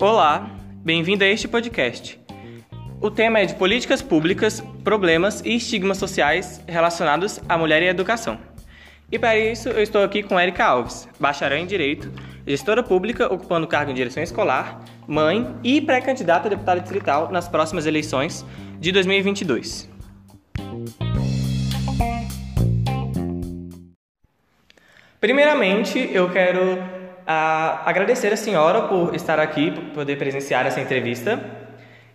Olá, bem-vindo a este podcast. O tema é de políticas públicas, problemas e estigmas sociais relacionados à mulher e à educação. E para isso eu estou aqui com Erika Alves, bacharel em Direito, gestora pública ocupando cargo em direção escolar, mãe e pré-candidata a deputada distrital nas próximas eleições de 2022. Primeiramente, eu quero a agradecer a senhora por estar aqui, por poder presenciar essa entrevista.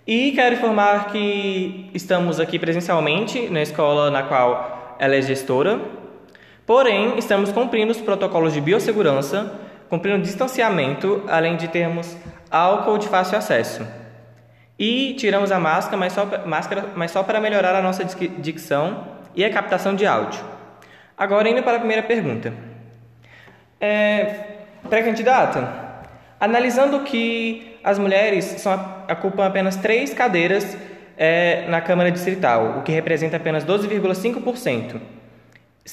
E quero informar que estamos aqui presencialmente na escola na qual ela é gestora. Porém, estamos cumprindo os protocolos de biossegurança, cumprindo distanciamento, além de termos álcool de fácil acesso. E tiramos a máscara, mas só, máscara, mas só para melhorar a nossa dicção e a captação de áudio. Agora, indo para a primeira pergunta. É, Pré-candidata, analisando que as mulheres são, ocupam apenas três cadeiras é, na Câmara Distrital, o que representa apenas 12,5%,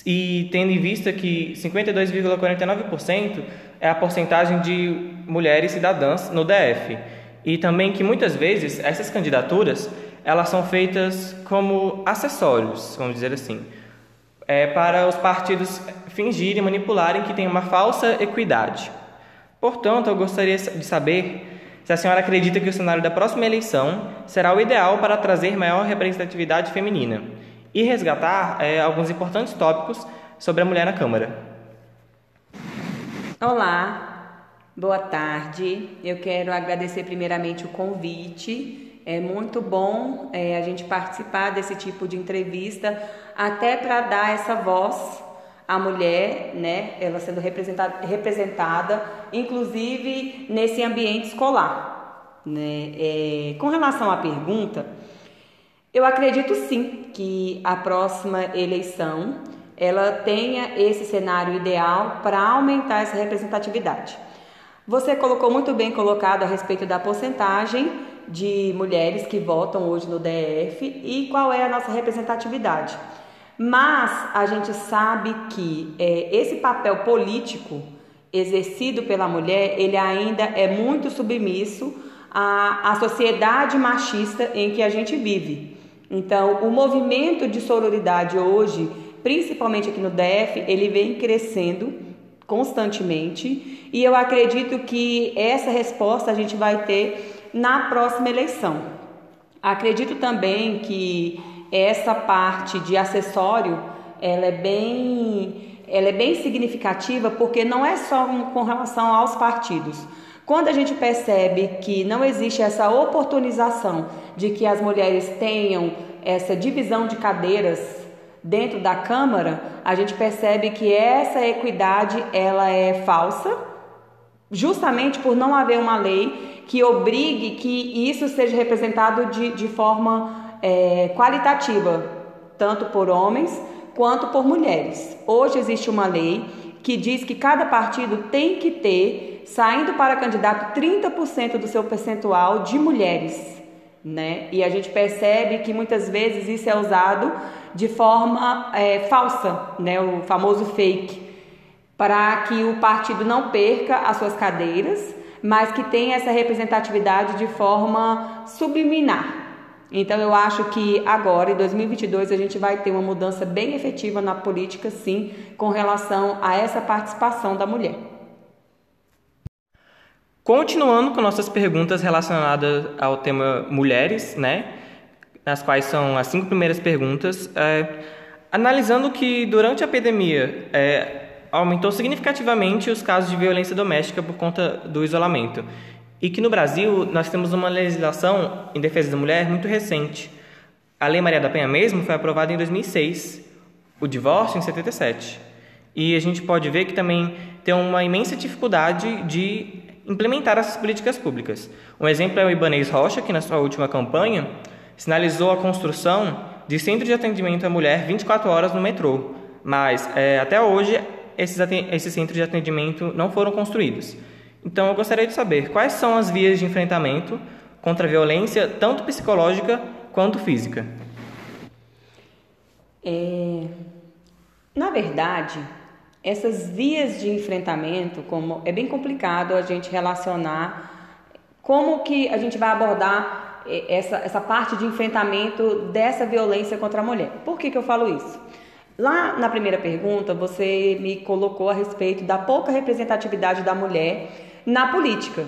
e tendo em vista que 52,49% é a porcentagem de mulheres cidadãs no DF, e também que muitas vezes essas candidaturas elas são feitas como acessórios, vamos dizer assim, é, para os partidos fingirem, manipularem que tem uma falsa equidade. Portanto, eu gostaria de saber se a senhora acredita que o cenário da próxima eleição será o ideal para trazer maior representatividade feminina e resgatar é, alguns importantes tópicos sobre a mulher na Câmara. Olá, boa tarde. Eu quero agradecer primeiramente o convite é muito bom é, a gente participar desse tipo de entrevista, até para dar essa voz à mulher, né? Ela sendo representada, representada inclusive nesse ambiente escolar. Né? É, com relação à pergunta, eu acredito sim que a próxima eleição ela tenha esse cenário ideal para aumentar essa representatividade. Você colocou muito bem colocado a respeito da porcentagem de mulheres que votam hoje no DF e qual é a nossa representatividade. Mas a gente sabe que é, esse papel político exercido pela mulher, ele ainda é muito submisso à, à sociedade machista em que a gente vive. Então, o movimento de sororidade hoje, principalmente aqui no DF, ele vem crescendo constantemente e eu acredito que essa resposta a gente vai ter na próxima eleição. Acredito também que essa parte de acessório ela é bem, ela é bem significativa porque não é só com relação aos partidos. Quando a gente percebe que não existe essa oportunização de que as mulheres tenham essa divisão de cadeiras dentro da Câmara, a gente percebe que essa equidade ela é falsa, justamente por não haver uma lei que obrigue que isso seja representado de, de forma é, qualitativa, tanto por homens quanto por mulheres. Hoje existe uma lei que diz que cada partido tem que ter, saindo para candidato, 30% do seu percentual de mulheres. Né? E a gente percebe que muitas vezes isso é usado de forma é, falsa, né? o famoso fake, para que o partido não perca as suas cadeiras mas que tem essa representatividade de forma subliminar. Então eu acho que agora, em 2022, a gente vai ter uma mudança bem efetiva na política, sim, com relação a essa participação da mulher. Continuando com nossas perguntas relacionadas ao tema mulheres, né? Nas quais são as cinco primeiras perguntas. É, analisando que durante a epidemia é, aumentou significativamente os casos de violência doméstica por conta do isolamento. E que no Brasil nós temos uma legislação em defesa da mulher muito recente. A Lei Maria da Penha mesmo foi aprovada em 2006, o divórcio em 77. E a gente pode ver que também tem uma imensa dificuldade de implementar essas políticas públicas. Um exemplo é o Ibanez Rocha, que na sua última campanha sinalizou a construção de centro de atendimento à mulher 24 horas no metrô, mas é, até hoje esses, esses centros de atendimento não foram construídos. Então, eu gostaria de saber quais são as vias de enfrentamento contra a violência, tanto psicológica quanto física. É, na verdade, essas vias de enfrentamento, como é bem complicado a gente relacionar como que a gente vai abordar eh, essa, essa parte de enfrentamento dessa violência contra a mulher. Por que, que eu falo isso? Lá na primeira pergunta, você me colocou a respeito da pouca representatividade da mulher na política.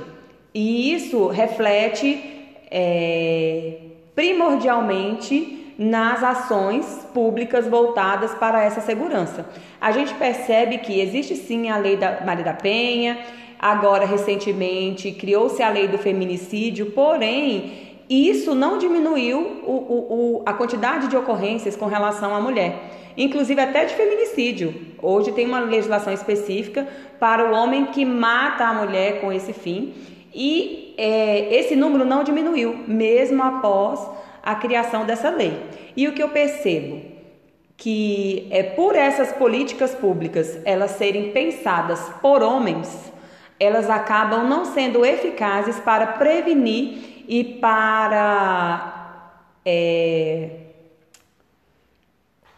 E isso reflete é, primordialmente nas ações públicas voltadas para essa segurança. A gente percebe que existe sim a lei da Maria da Penha, agora recentemente criou-se a lei do feminicídio, porém isso não diminuiu o, o, o, a quantidade de ocorrências com relação à mulher inclusive até de feminicídio. Hoje tem uma legislação específica para o homem que mata a mulher com esse fim e é, esse número não diminuiu, mesmo após a criação dessa lei. E o que eu percebo? Que é por essas políticas públicas elas serem pensadas por homens, elas acabam não sendo eficazes para prevenir e para é,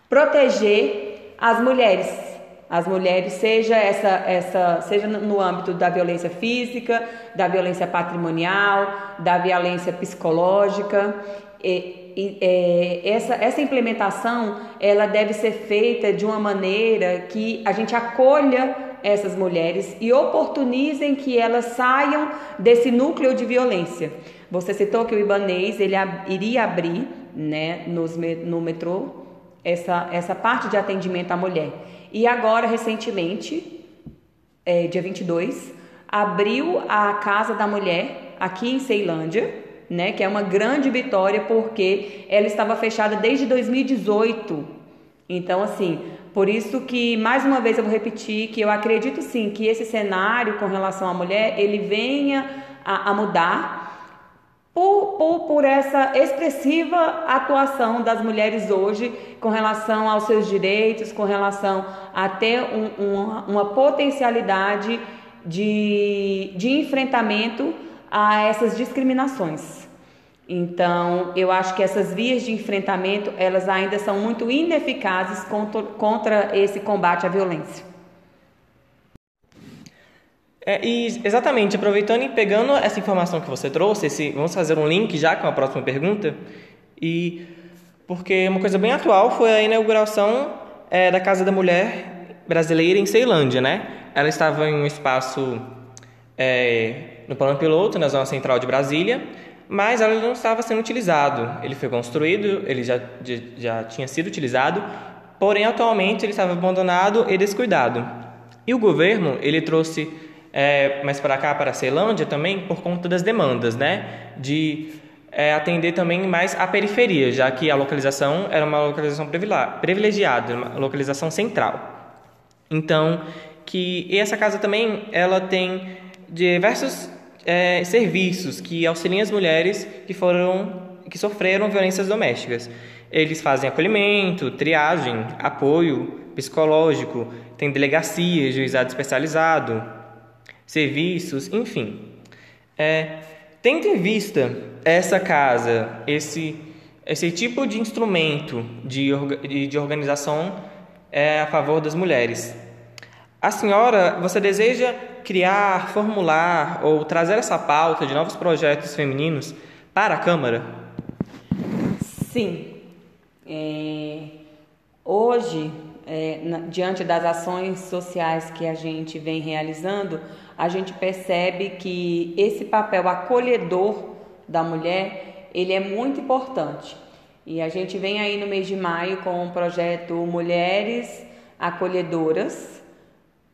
proteger as mulheres. As mulheres, seja essa, essa, seja no âmbito da violência física, da violência patrimonial, da violência psicológica. E, e, é, essa, essa implementação ela deve ser feita de uma maneira que a gente acolha essas mulheres e oportunizem que elas saiam desse núcleo de violência. Você citou que o Ibanês ele iria abrir né, nos, no metrô essa, essa parte de atendimento à mulher. E agora, recentemente, é, dia 22, abriu a Casa da Mulher aqui em Ceilândia, né, que é uma grande vitória porque ela estava fechada desde 2018. Então, assim, por isso que mais uma vez eu vou repetir que eu acredito sim que esse cenário com relação à mulher ele venha a, a mudar por, por, por essa expressiva atuação das mulheres hoje com relação aos seus direitos, com relação a ter um, um, uma potencialidade de, de enfrentamento a essas discriminações. Então, eu acho que essas vias de enfrentamento, elas ainda são muito ineficazes contra, contra esse combate à violência. É, e exatamente, aproveitando e pegando essa informação que você trouxe, esse, vamos fazer um link já com a próxima pergunta. E porque uma coisa bem atual foi a inauguração é, da Casa da Mulher Brasileira em Ceilândia, né? Ela estava em um espaço é, no plano piloto, na zona central de Brasília, mas ela não estava sendo utilizado. Ele foi construído, ele já, já, tinha sido utilizado, porém atualmente ele estava abandonado e descuidado. E o governo ele trouxe é, mas para cá, para a Ceilândia também, por conta das demandas, né? De é, atender também mais a periferia, já que a localização era uma localização privilegiada, uma localização central. Então, que e essa casa também ela tem diversos é, serviços que auxiliam as mulheres que foram que sofreram violências domésticas. Eles fazem acolhimento, triagem, apoio psicológico, tem delegacia, juizado especializado, serviços, enfim. É, tendo em vista essa casa, esse, esse tipo de instrumento de, de organização é, a favor das mulheres, a senhora, você deseja criar, formular ou trazer essa pauta de novos projetos femininos para a Câmara? Sim. É, hoje, é, na, diante das ações sociais que a gente vem realizando, a gente percebe que esse papel acolhedor da mulher, ele é muito importante. E a gente vem aí no mês de maio com o projeto Mulheres Acolhedoras,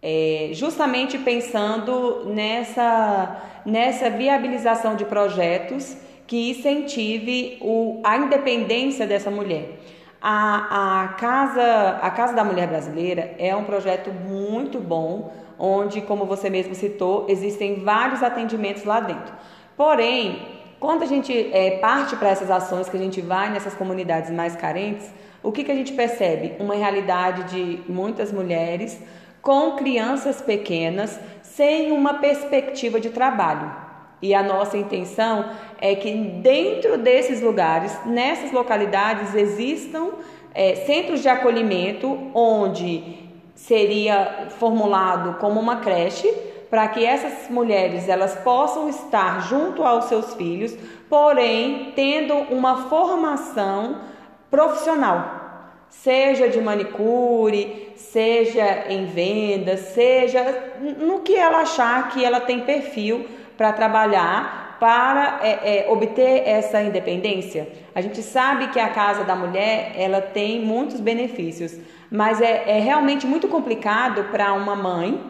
é, justamente pensando nessa, nessa viabilização de projetos que incentive o, a independência dessa mulher. A, a, casa, a Casa da Mulher Brasileira é um projeto muito bom, onde, como você mesmo citou, existem vários atendimentos lá dentro. Porém, quando a gente é, parte para essas ações, que a gente vai nessas comunidades mais carentes, o que, que a gente percebe? Uma realidade de muitas mulheres com crianças pequenas sem uma perspectiva de trabalho. E a nossa intenção é que dentro desses lugares, nessas localidades, existam é, centros de acolhimento onde seria formulado como uma creche para que essas mulheres elas possam estar junto aos seus filhos, porém tendo uma formação profissional, seja de manicure, seja em vendas, seja no que ela achar que ela tem perfil para trabalhar para é, é, obter essa independência. A gente sabe que a casa da mulher ela tem muitos benefícios, mas é, é realmente muito complicado para uma mãe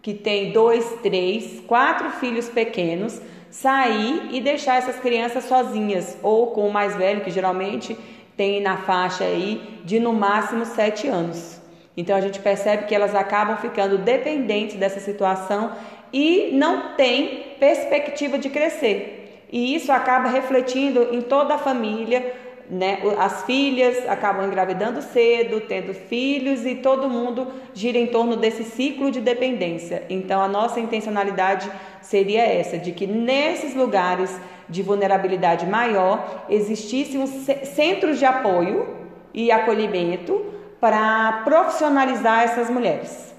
que tem dois, três, quatro filhos pequenos sair e deixar essas crianças sozinhas ou com o mais velho que geralmente tem na faixa aí de no máximo sete anos. Então a gente percebe que elas acabam ficando dependentes dessa situação e não tem perspectiva de crescer. E isso acaba refletindo em toda a família, né? As filhas acabam engravidando cedo, tendo filhos e todo mundo gira em torno desse ciclo de dependência. Então a nossa intencionalidade seria essa, de que nesses lugares de vulnerabilidade maior existissem centros de apoio e acolhimento para profissionalizar essas mulheres.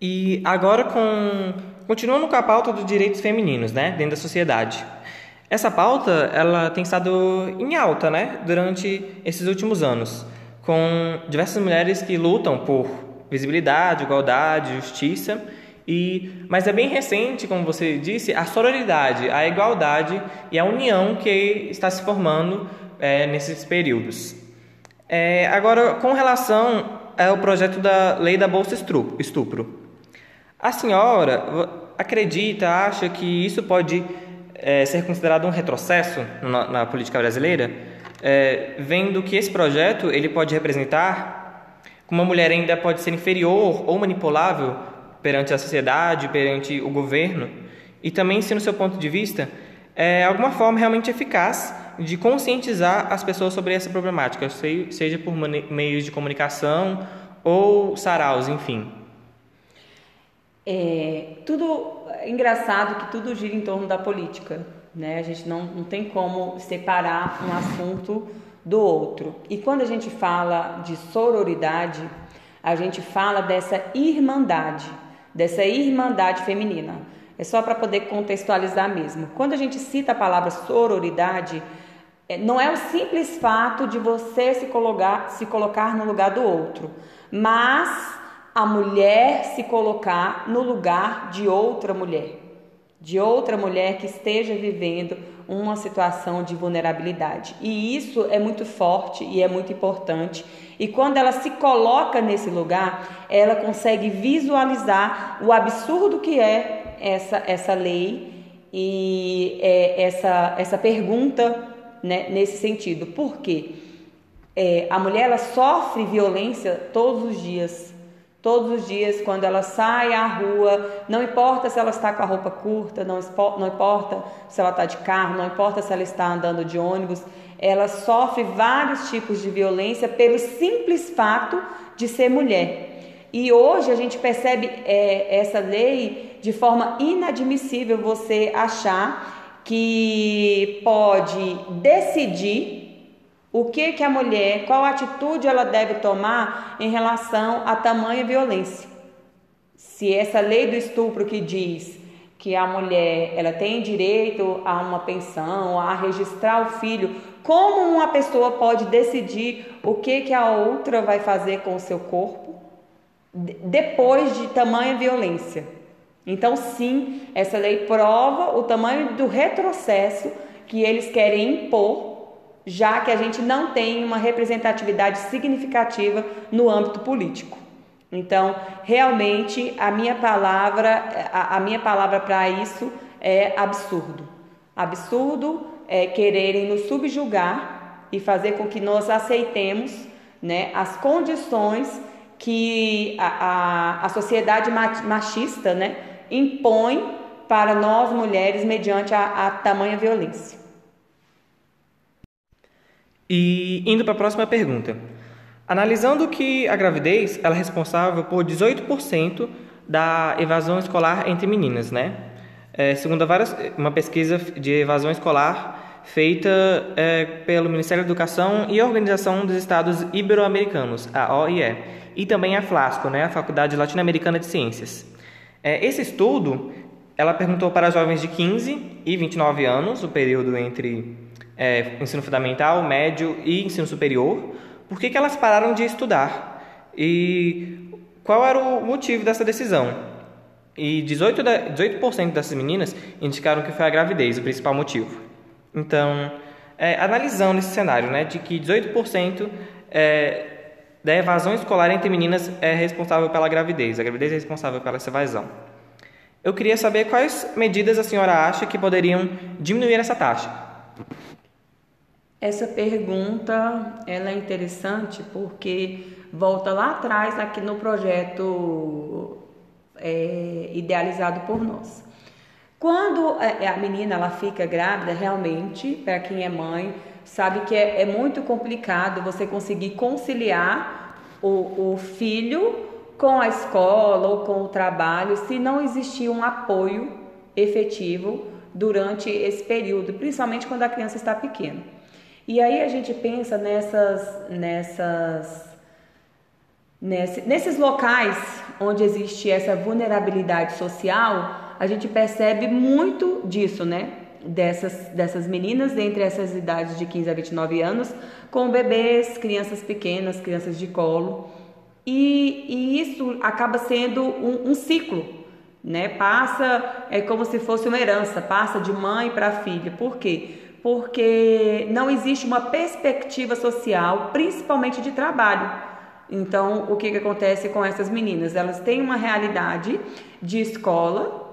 E agora com continuando com a pauta dos direitos femininos, né, dentro da sociedade. Essa pauta ela tem estado em alta, né, durante esses últimos anos, com diversas mulheres que lutam por visibilidade, igualdade, justiça. E, mas é bem recente, como você disse, a sororidade, a igualdade e a união que está se formando é, nesses períodos. É, agora, com relação ao projeto da lei da bolsa estupro, a senhora acredita, acha que isso pode é, ser considerado um retrocesso na, na política brasileira, é, vendo que esse projeto ele pode representar como uma mulher ainda pode ser inferior ou manipulável perante a sociedade, perante o governo, e também se no seu ponto de vista é alguma forma realmente eficaz de conscientizar as pessoas sobre essa problemática, seja por meios de comunicação ou saraus, enfim. É, tudo é engraçado que tudo gira em torno da política, né? A gente não, não tem como separar um assunto do outro. E quando a gente fala de sororidade, a gente fala dessa irmandade, dessa irmandade feminina. É só para poder contextualizar mesmo. Quando a gente cita a palavra sororidade, é, não é o simples fato de você se colocar, se colocar no lugar do outro, mas a mulher se colocar no lugar de outra mulher, de outra mulher que esteja vivendo uma situação de vulnerabilidade. E isso é muito forte e é muito importante. E quando ela se coloca nesse lugar, ela consegue visualizar o absurdo que é essa, essa lei e é, essa, essa pergunta né, nesse sentido. Por quê? É, a mulher ela sofre violência todos os dias Todos os dias, quando ela sai à rua, não importa se ela está com a roupa curta, não, não importa se ela está de carro, não importa se ela está andando de ônibus, ela sofre vários tipos de violência pelo simples fato de ser mulher. E hoje a gente percebe é, essa lei de forma inadmissível você achar que pode decidir o que que a mulher, qual atitude ela deve tomar em relação a tamanha violência? Se essa lei do estupro que diz que a mulher ela tem direito a uma pensão, a registrar o filho, como uma pessoa pode decidir o que que a outra vai fazer com o seu corpo depois de tamanha violência? Então, sim, essa lei prova o tamanho do retrocesso que eles querem impor já que a gente não tem uma representatividade significativa no âmbito político. Então, realmente, a minha palavra, a, a minha palavra para isso é absurdo. Absurdo é quererem nos subjugar e fazer com que nós aceitemos né, as condições que a, a, a sociedade machista né, impõe para nós mulheres mediante a, a tamanha violência. E indo para a próxima pergunta. Analisando que a gravidez ela é responsável por 18% da evasão escolar entre meninas, né? É, segundo várias, uma pesquisa de evasão escolar feita é, pelo Ministério da Educação e a Organização dos Estados Ibero-Americanos, a OIE, e também a FLASCO, né, a Faculdade Latino-Americana de Ciências. É, esse estudo, ela perguntou para jovens de 15 e 29 anos, o período entre é, ensino fundamental, médio e ensino superior, por que, que elas pararam de estudar e qual era o motivo dessa decisão. E 18%, 18 dessas meninas indicaram que foi a gravidez o principal motivo. Então, é, analisando esse cenário, né, de que 18% é, da evasão escolar entre meninas é responsável pela gravidez, a gravidez é responsável pela essa evasão. Eu queria saber quais medidas a senhora acha que poderiam diminuir essa taxa. Essa pergunta ela é interessante porque volta lá atrás aqui no projeto é, idealizado por nós. Quando é, a menina ela fica grávida, realmente, para quem é mãe, sabe que é, é, muito complicado você conseguir conciliar o, o filho com a escola ou com o trabalho se não existir um apoio efetivo durante esse período, principalmente quando a criança está pequena. E aí a gente pensa nessas, nessas, nesse, nesses locais onde existe essa vulnerabilidade social, a gente percebe muito disso, né? Dessas, dessas meninas entre essas idades de 15 a 29 anos, com bebês, crianças pequenas, crianças de colo. E, e isso acaba sendo um, um ciclo, né? Passa, é como se fosse uma herança, passa de mãe para filha. Por quê? Porque não existe uma perspectiva social, principalmente de trabalho. Então, o que, que acontece com essas meninas? Elas têm uma realidade de escola,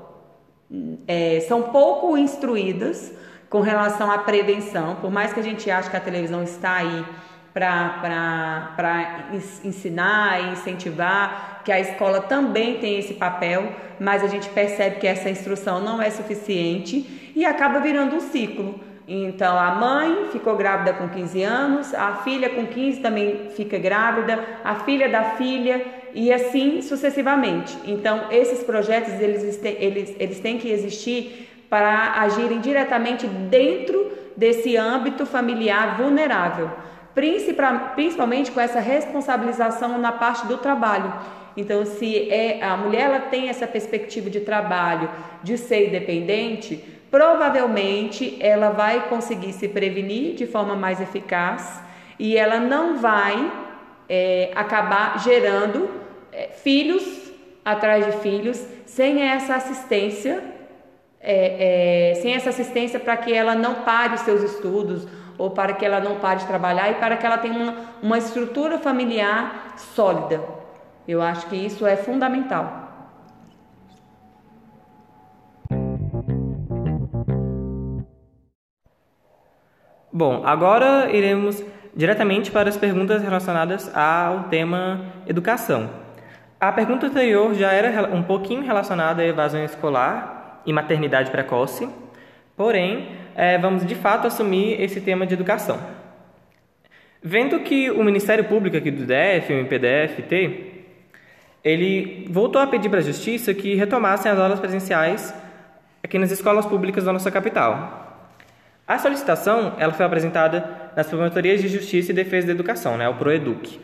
é, são pouco instruídas com relação à prevenção, por mais que a gente ache que a televisão está aí para ensinar e incentivar, que a escola também tem esse papel, mas a gente percebe que essa instrução não é suficiente e acaba virando um ciclo. Então a mãe ficou grávida com 15 anos, a filha com 15 também fica grávida, a filha da filha e assim sucessivamente. Então esses projetos eles, eles, eles têm que existir para agirem diretamente dentro desse âmbito familiar vulnerável, principalmente com essa responsabilização na parte do trabalho. Então, se é, a mulher ela tem essa perspectiva de trabalho, de ser independente, provavelmente ela vai conseguir se prevenir de forma mais eficaz e ela não vai é, acabar gerando é, filhos atrás de filhos sem essa assistência, é, é sem essa assistência para que ela não pare os seus estudos ou para que ela não pare de trabalhar e para que ela tenha uma, uma estrutura familiar sólida. Eu acho que isso é fundamental. Bom, agora iremos diretamente para as perguntas relacionadas ao tema educação. A pergunta anterior já era um pouquinho relacionada à evasão escolar e maternidade precoce, porém, é, vamos de fato assumir esse tema de educação. Vendo que o Ministério Público aqui do DF, o MPDFT, ele voltou a pedir para a Justiça que retomassem as aulas presenciais aqui nas escolas públicas da nossa capital. A solicitação ela foi apresentada nas Promotorias de Justiça e Defesa da Educação, né, o PROEDUC.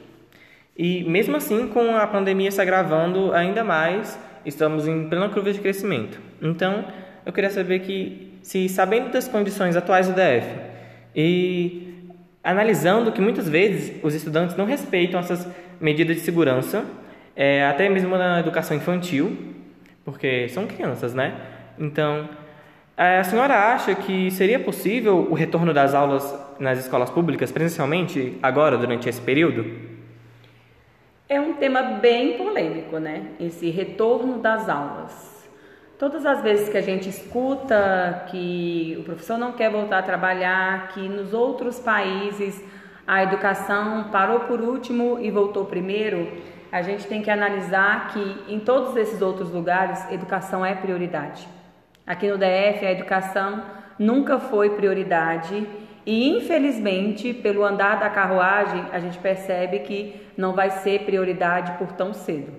E mesmo assim, com a pandemia se agravando ainda mais, estamos em plena curva de crescimento. Então, eu queria saber que, se sabendo das condições atuais do DF e analisando que muitas vezes os estudantes não respeitam essas medidas de segurança, é, até mesmo na educação infantil, porque são crianças, né? Então, a senhora acha que seria possível o retorno das aulas nas escolas públicas presencialmente agora, durante esse período? É um tema bem polêmico, né? Esse retorno das aulas. Todas as vezes que a gente escuta que o professor não quer voltar a trabalhar, que nos outros países a educação parou por último e voltou primeiro, a gente tem que analisar que em todos esses outros lugares, educação é prioridade. Aqui no DF, a educação nunca foi prioridade e, infelizmente, pelo andar da carruagem, a gente percebe que não vai ser prioridade por tão cedo.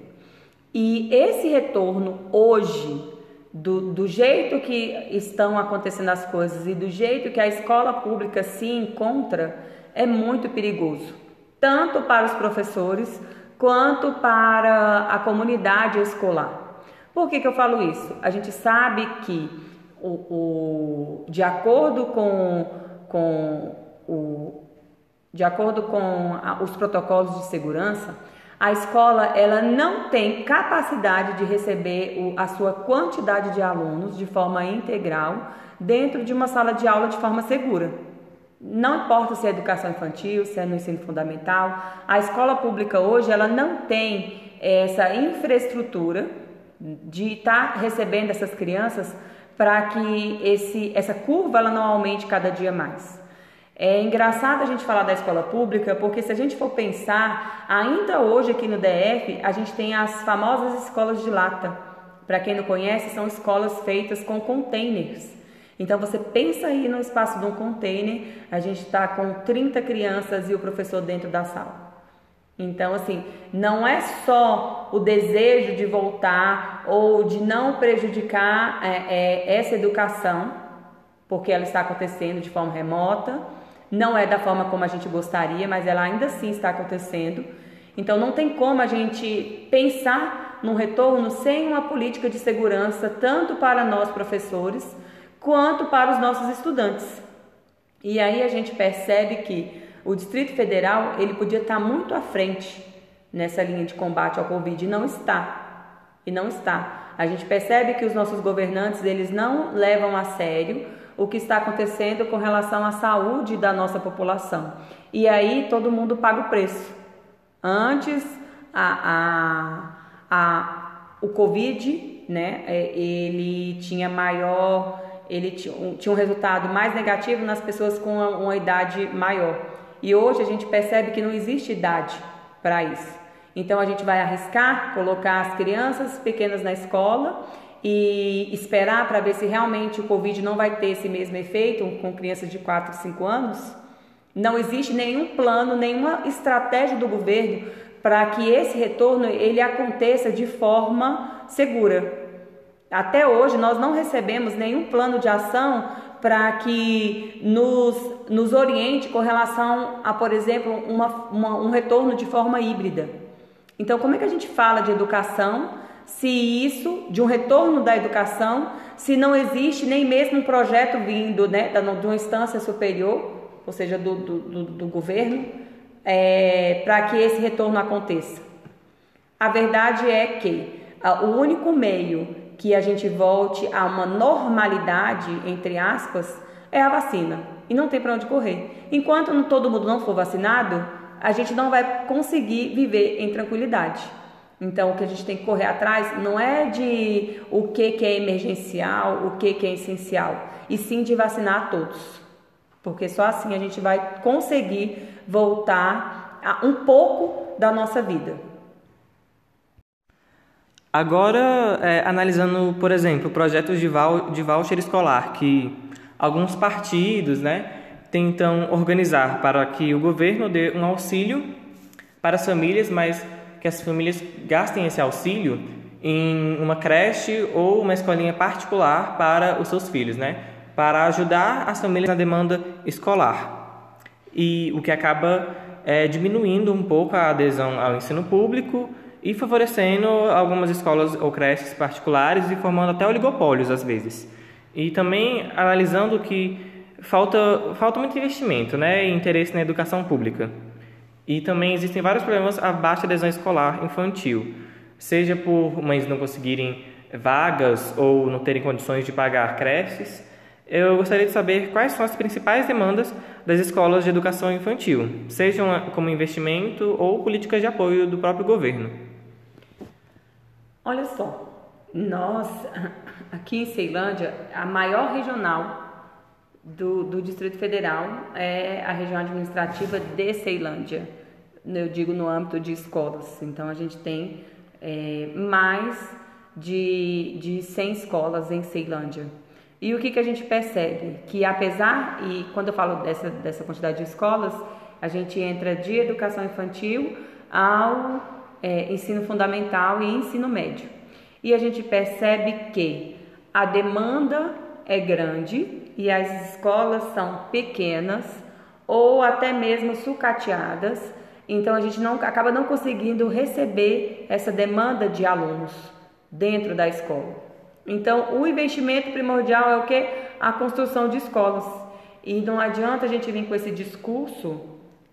E esse retorno hoje do, do jeito que estão acontecendo as coisas e do jeito que a escola pública se encontra, é muito perigoso, tanto para os professores quanto para a comunidade escolar. Por que, que eu falo isso? A gente sabe que, o, o de acordo com, com, o, de acordo com a, os protocolos de segurança, a escola ela não tem capacidade de receber o, a sua quantidade de alunos de forma integral dentro de uma sala de aula de forma segura. Não importa se é educação infantil, se é no ensino fundamental, a escola pública hoje ela não tem essa infraestrutura de estar tá recebendo essas crianças para que esse, essa curva ela não aumente cada dia mais. É engraçado a gente falar da escola pública, porque se a gente for pensar, ainda hoje aqui no DF, a gente tem as famosas escolas de lata. Para quem não conhece, são escolas feitas com containers. Então você pensa aí no espaço de um container, a gente está com 30 crianças e o professor dentro da sala. Então, assim, não é só o desejo de voltar ou de não prejudicar é, é, essa educação, porque ela está acontecendo de forma remota, não é da forma como a gente gostaria, mas ela ainda assim está acontecendo. Então não tem como a gente pensar num retorno sem uma política de segurança tanto para nós professores quanto para os nossos estudantes. E aí a gente percebe que o Distrito Federal ele podia estar muito à frente nessa linha de combate ao Covid e não está. E não está. A gente percebe que os nossos governantes eles não levam a sério o que está acontecendo com relação à saúde da nossa população. E aí todo mundo paga o preço. Antes, a, a, a, o Covid, né, é, ele tinha maior, ele tinha um, resultado mais negativo nas pessoas com uma idade maior. E hoje a gente percebe que não existe idade para isso. Então a gente vai arriscar colocar as crianças pequenas na escola e esperar para ver se realmente o Covid não vai ter esse mesmo efeito com crianças de 4, 5 anos? Não existe nenhum plano, nenhuma estratégia do governo para que esse retorno ele aconteça de forma segura. Até hoje nós não recebemos nenhum plano de ação para que nos, nos oriente com relação a, por exemplo, uma, uma, um retorno de forma híbrida. Então, como é que a gente fala de educação se isso, de um retorno da educação, se não existe nem mesmo um projeto vindo né, de uma instância superior, ou seja, do, do, do, do governo, é, para que esse retorno aconteça. A verdade é que a, o único meio que a gente volte a uma normalidade, entre aspas, é a vacina. E não tem para onde correr. Enquanto todo mundo não for vacinado, a gente não vai conseguir viver em tranquilidade. Então, o que a gente tem que correr atrás não é de o que, que é emergencial, o que, que é essencial, e sim de vacinar a todos. Porque só assim a gente vai conseguir voltar a um pouco da nossa vida. Agora, é, analisando, por exemplo, projetos de, de voucher escolar, que alguns partidos né, tentam organizar para que o governo dê um auxílio para as famílias, mas que as famílias gastem esse auxílio em uma creche ou uma escolinha particular para os seus filhos, né? Para ajudar as famílias na demanda escolar. E o que acaba é, diminuindo um pouco a adesão ao ensino público e favorecendo algumas escolas ou creches particulares e formando até oligopólios às vezes. E também analisando que falta, falta muito investimento né, e interesse na educação pública. E também existem vários problemas a baixa adesão escolar infantil, seja por mães não conseguirem vagas ou não terem condições de pagar creches. Eu gostaria de saber quais são as principais demandas das escolas de educação infantil, sejam como investimento ou políticas de apoio do próprio governo. Olha só, nós aqui em Ceilândia, a maior regional do, do Distrito Federal é a região administrativa de Ceilândia, eu digo no âmbito de escolas. Então, a gente tem é, mais de, de 100 escolas em Ceilândia. E o que, que a gente percebe? Que apesar, e quando eu falo dessa, dessa quantidade de escolas, a gente entra de educação infantil ao é, ensino fundamental e ensino médio. E a gente percebe que a demanda é grande e as escolas são pequenas ou até mesmo sucateadas, então a gente não acaba não conseguindo receber essa demanda de alunos dentro da escola. Então, o investimento primordial é o que? A construção de escolas. E não adianta a gente vir com esse discurso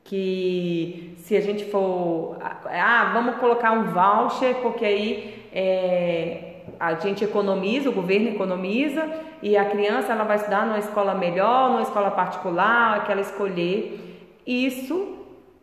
que se a gente for, ah, vamos colocar um voucher, porque aí é, a gente economiza, o governo economiza e a criança ela vai estudar numa escola melhor, numa escola particular, que ela escolher. Isso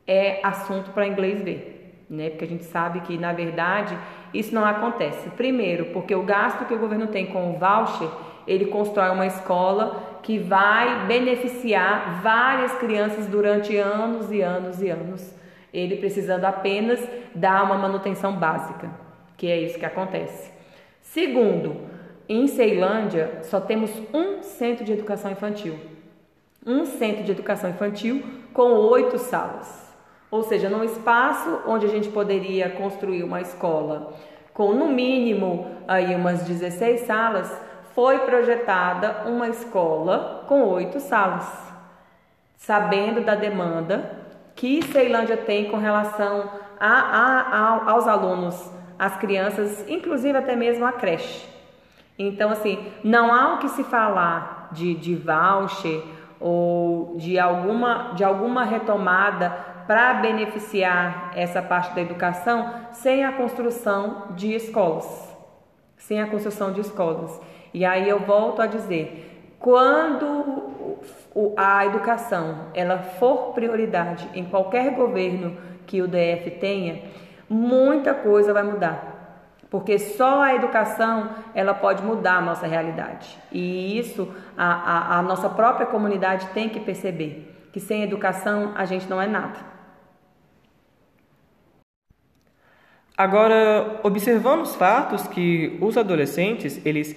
é assunto para inglês ver, né? Porque a gente sabe que na verdade isso não acontece. Primeiro, porque o gasto que o governo tem com o voucher, ele constrói uma escola que vai beneficiar várias crianças durante anos e anos e anos. Ele precisando apenas dar uma manutenção básica, que é isso que acontece. Segundo, em Ceilândia só temos um centro de educação infantil. Um centro de educação infantil com oito salas. Ou seja, num espaço onde a gente poderia construir uma escola com no mínimo aí umas 16 salas, foi projetada uma escola com oito salas, sabendo da demanda que Ceilândia tem com relação a, a, a, aos alunos as crianças, inclusive até mesmo a creche. Então, assim, não há o que se falar de, de voucher ou de alguma, de alguma retomada para beneficiar essa parte da educação sem a construção de escolas. Sem a construção de escolas. E aí eu volto a dizer, quando a educação ela for prioridade em qualquer governo que o DF tenha, muita coisa vai mudar. Porque só a educação ela pode mudar a nossa realidade. E isso a, a, a nossa própria comunidade tem que perceber. Que sem educação a gente não é nada. Agora, observando os fatos que os adolescentes, eles,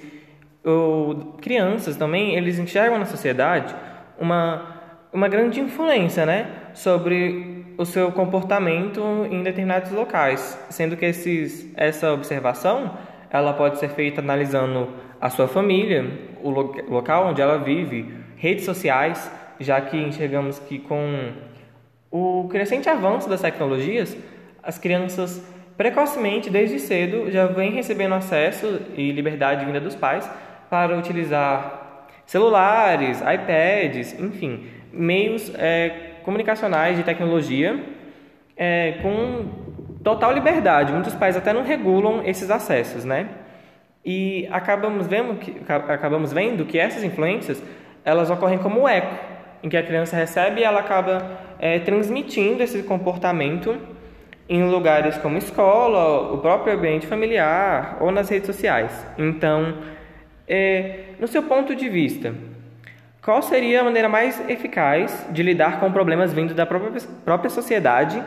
ou crianças também, eles enxergam na sociedade uma, uma grande influência, né, sobre o seu comportamento em determinados locais, sendo que esses, essa observação ela pode ser feita analisando a sua família, o lo local onde ela vive, redes sociais, já que enxergamos que com o crescente avanço das tecnologias, as crianças precocemente, desde cedo, já vêm recebendo acesso e liberdade vinda dos pais para utilizar celulares, iPads, enfim, meios é, comunicacionais de tecnologia é, com total liberdade. Muitos pais até não regulam esses acessos, né? E acabamos vendo que, acabamos vendo que essas influências elas ocorrem como eco, em que a criança recebe e ela acaba é, transmitindo esse comportamento em lugares como escola, o próprio ambiente familiar ou nas redes sociais. Então, é, no seu ponto de vista, qual seria a maneira mais eficaz de lidar com problemas vindos da própria, própria sociedade,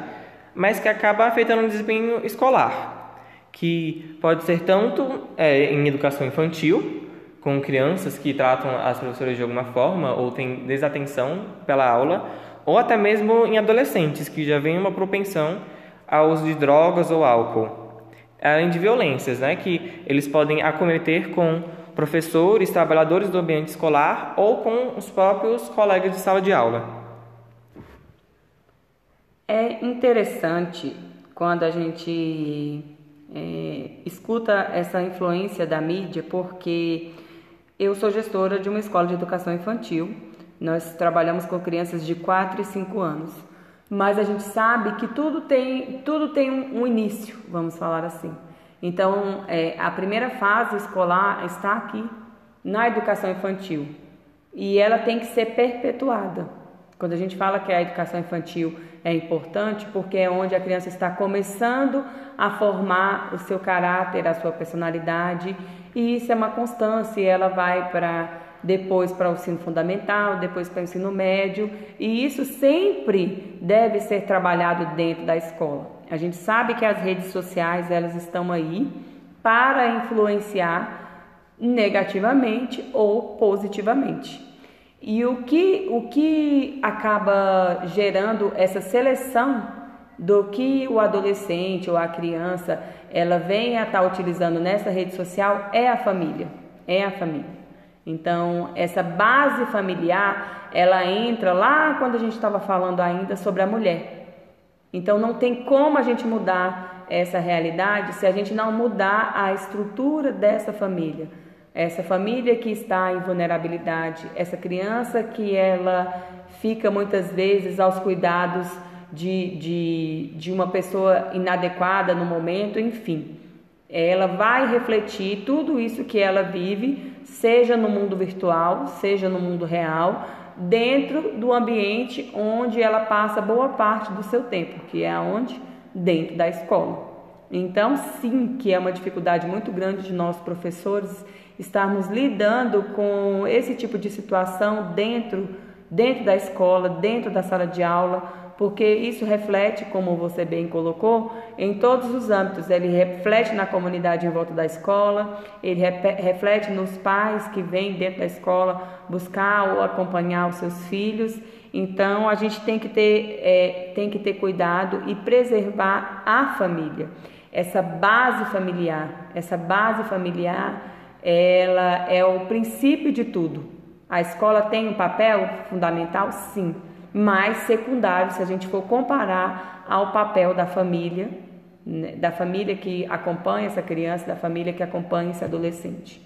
mas que acaba afetando o desempenho escolar? Que pode ser tanto é, em educação infantil, com crianças que tratam as professoras de alguma forma ou têm desatenção pela aula, ou até mesmo em adolescentes que já vêm uma propensão ao uso de drogas ou álcool, além de violências, né, que eles podem acometer com professores, trabalhadores do ambiente escolar ou com os próprios colegas de sala de aula. É interessante quando a gente é, escuta essa influência da mídia, porque eu sou gestora de uma escola de educação infantil. Nós trabalhamos com crianças de 4 e 5 anos. Mas a gente sabe que tudo tem, tudo tem um, um início, vamos falar assim. Então, é, a primeira fase escolar está aqui, na educação infantil. E ela tem que ser perpetuada. Quando a gente fala que a educação infantil é importante, porque é onde a criança está começando a formar o seu caráter, a sua personalidade, e isso é uma constância, e ela vai para depois para o ensino fundamental, depois para o ensino médio, e isso sempre deve ser trabalhado dentro da escola. A gente sabe que as redes sociais elas estão aí para influenciar negativamente ou positivamente. E o que, o que acaba gerando essa seleção do que o adolescente ou a criança ela vem a estar tá utilizando nessa rede social é a família. é a família. Então, essa base familiar, ela entra lá quando a gente estava falando ainda sobre a mulher. Então, não tem como a gente mudar essa realidade se a gente não mudar a estrutura dessa família. Essa família que está em vulnerabilidade, essa criança que ela fica muitas vezes aos cuidados de, de, de uma pessoa inadequada no momento, enfim. Ela vai refletir tudo isso que ela vive, seja no mundo virtual, seja no mundo real, dentro do ambiente onde ela passa boa parte do seu tempo, que é onde? Dentro da escola. Então, sim, que é uma dificuldade muito grande de nós professores estarmos lidando com esse tipo de situação dentro, dentro da escola, dentro da sala de aula, porque isso reflete, como você bem colocou, em todos os âmbitos. Ele reflete na comunidade em volta da escola, ele reflete nos pais que vêm dentro da escola buscar ou acompanhar os seus filhos. Então, a gente tem que ter, é, tem que ter cuidado e preservar a família, essa base familiar. Essa base familiar ela é o princípio de tudo. A escola tem um papel fundamental, sim, mas secundário se a gente for comparar ao papel da família, né, da família que acompanha essa criança, da família que acompanha esse adolescente,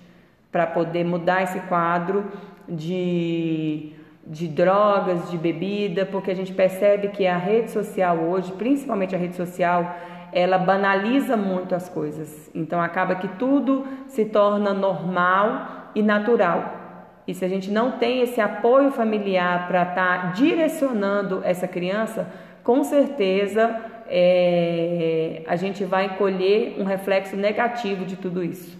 para poder mudar esse quadro de de drogas, de bebida, porque a gente percebe que a rede social hoje, principalmente a rede social, ela banaliza muito as coisas. Então acaba que tudo se torna normal e natural. E se a gente não tem esse apoio familiar para estar tá direcionando essa criança, com certeza é, a gente vai colher um reflexo negativo de tudo isso.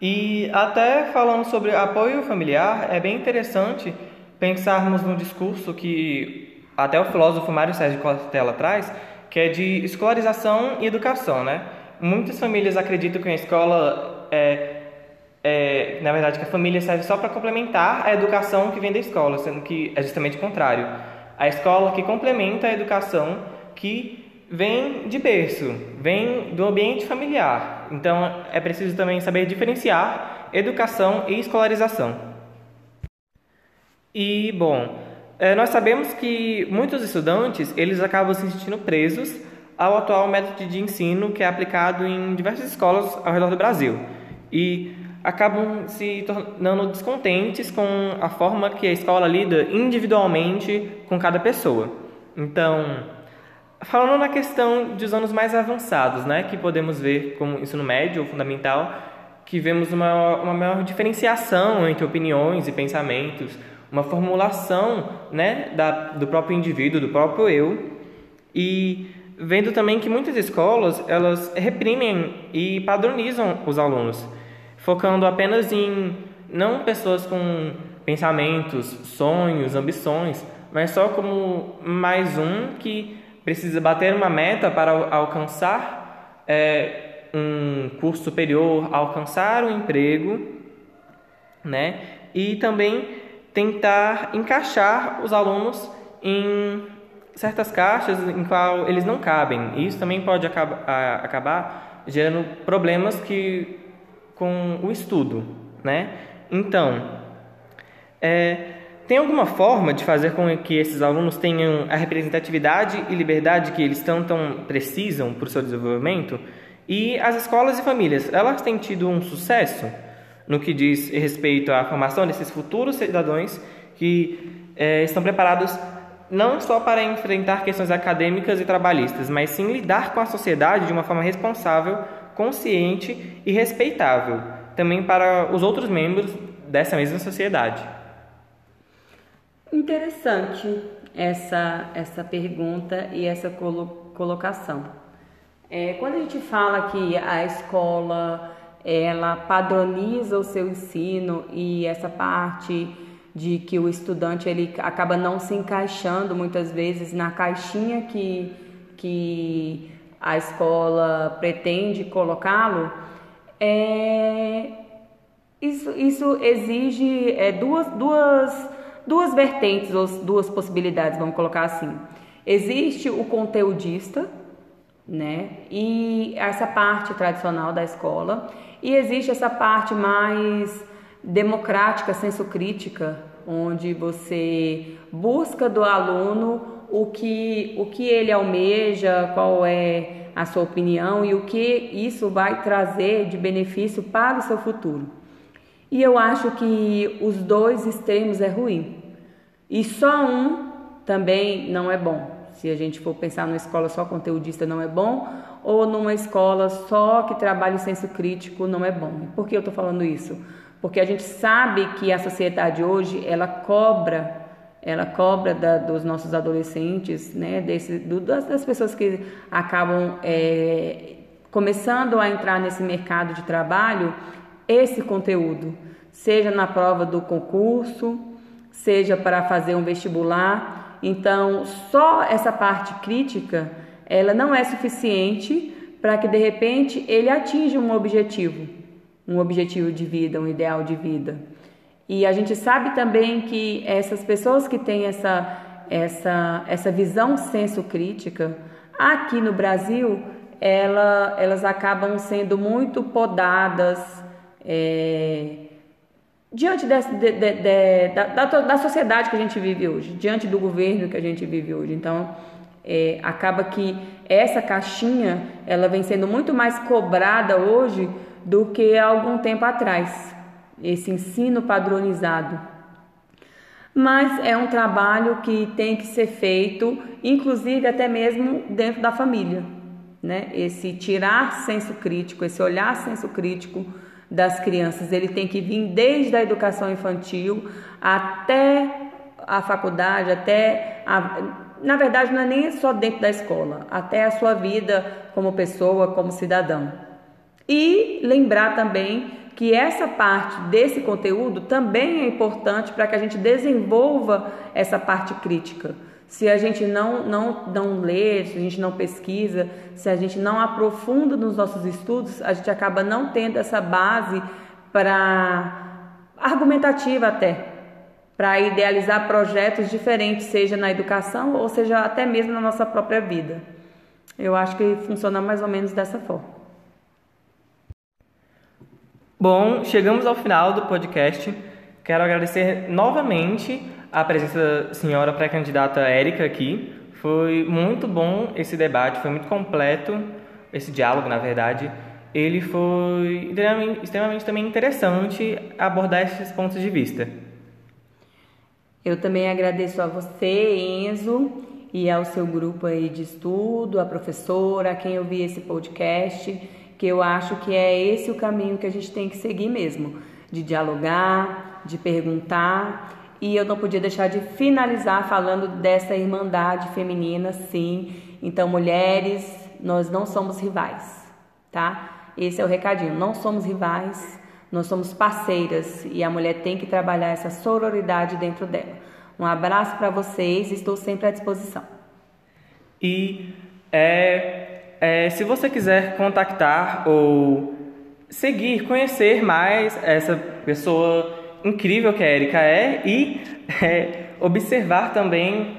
E até falando sobre apoio familiar, é bem interessante pensarmos no discurso que até o filósofo Mário Sérgio Cortella traz, que é de escolarização e educação, né? Muitas famílias acreditam que a escola é, é na verdade, que a família serve só para complementar a educação que vem da escola, sendo que é justamente o contrário. A escola que complementa a educação que vem de berço, vem do ambiente familiar. Então, é preciso também saber diferenciar educação e escolarização. E, bom, é, nós sabemos que muitos estudantes eles acabam se sentindo presos ao atual método de ensino que é aplicado em diversas escolas ao redor do Brasil e acabam se tornando descontentes com a forma que a escola lida individualmente com cada pessoa. Então, falando na questão dos anos mais avançados, né, que podemos ver como ensino médio ou fundamental, que vemos uma, uma maior diferenciação entre opiniões e pensamentos, uma formulação né, da, do próprio indivíduo, do próprio eu, e vendo também que muitas escolas elas reprimem e padronizam os alunos, focando apenas em não pessoas com pensamentos, sonhos, ambições, mas só como mais um que precisa bater uma meta para alcançar é, um curso superior, alcançar um emprego, né? E também tentar encaixar os alunos em certas caixas em qual eles não cabem. Isso também pode acabar, acabar gerando problemas que com o estudo, né? Então, é, tem alguma forma de fazer com que esses alunos tenham a representatividade e liberdade que eles tanto precisam para o seu desenvolvimento? E as escolas e famílias, elas têm tido um sucesso? no que diz respeito à formação desses futuros cidadãos que é, estão preparados não só para enfrentar questões acadêmicas e trabalhistas, mas sim lidar com a sociedade de uma forma responsável, consciente e respeitável, também para os outros membros dessa mesma sociedade. Interessante essa, essa pergunta e essa colo colocação. É, quando a gente fala que a escola ela padroniza o seu ensino e essa parte de que o estudante ele acaba não se encaixando muitas vezes na caixinha que, que a escola pretende colocá-lo, é, isso, isso exige é, duas, duas, duas vertentes, ou duas possibilidades, vamos colocar assim. Existe o conteudista, né? E essa parte tradicional da escola e existe essa parte mais democrática, senso crítica, onde você busca do aluno o que o que ele almeja, qual é a sua opinião e o que isso vai trazer de benefício para o seu futuro. E eu acho que os dois extremos é ruim. E só um também não é bom. Se a gente for pensar numa escola só conteudista não é bom, ou numa escola só que trabalha o senso crítico não é bom. Por que eu estou falando isso? Porque a gente sabe que a sociedade hoje ela cobra, ela cobra da, dos nossos adolescentes, né, desse, do, das, das, pessoas que acabam é, começando a entrar nesse mercado de trabalho, esse conteúdo, seja na prova do concurso, seja para fazer um vestibular então, só essa parte crítica, ela não é suficiente para que de repente ele atinja um objetivo, um objetivo de vida, um ideal de vida. E a gente sabe também que essas pessoas que têm essa essa essa visão senso crítica, aqui no Brasil, ela, elas acabam sendo muito podadas, é, diante de, de, de, da, da, da, sociedade que a gente vive hoje, diante do governo que a gente vive hoje. Então, é, acaba que essa caixinha ela vem sendo muito mais cobrada hoje do que há algum tempo atrás, esse ensino padronizado. Mas é um trabalho que tem que ser feito, inclusive até mesmo dentro da família. Né? Esse tirar senso crítico, esse olhar senso crítico das crianças. Ele tem que vir desde a educação infantil até a faculdade, até a, na verdade não é nem só dentro da escola, até a sua vida como pessoa, como cidadão. E lembrar também que essa parte desse conteúdo também é importante para que a gente desenvolva essa parte crítica. Se a gente não, não, não lê, se a gente não pesquisa, se a gente não aprofunda nos nossos estudos, a gente acaba não tendo essa base para argumentativa até, para idealizar projetos diferentes, seja na educação ou seja até mesmo na nossa própria vida. Eu acho que funciona mais ou menos dessa forma. Bom, chegamos ao final do podcast. Quero agradecer novamente a presença da senhora pré-candidata Érica aqui. Foi muito bom esse debate, foi muito completo esse diálogo, na verdade. Ele foi extremamente, extremamente também interessante abordar esses pontos de vista. Eu também agradeço a você, Enzo, e ao seu grupo aí de estudo, a professora, a quem ouvi esse podcast, que eu acho que é esse o caminho que a gente tem que seguir mesmo, de dialogar, de perguntar e eu não podia deixar de finalizar falando dessa irmandade feminina, sim. Então, mulheres, nós não somos rivais, tá? Esse é o recadinho. Não somos rivais, nós somos parceiras e a mulher tem que trabalhar essa sororidade dentro dela. Um abraço para vocês, estou sempre à disposição. E é, é, se você quiser contactar ou seguir, conhecer mais essa pessoa incrível que a Erika é e é, observar também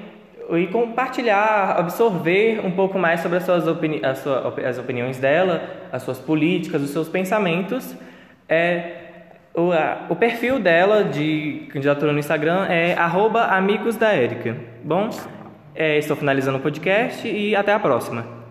e compartilhar, absorver um pouco mais sobre as, suas opini as, sua, as opiniões dela, as suas políticas, os seus pensamentos. É, o, a, o perfil dela de candidatura no Instagram é amigos da Erika. Bom, é, estou finalizando o podcast e até a próxima.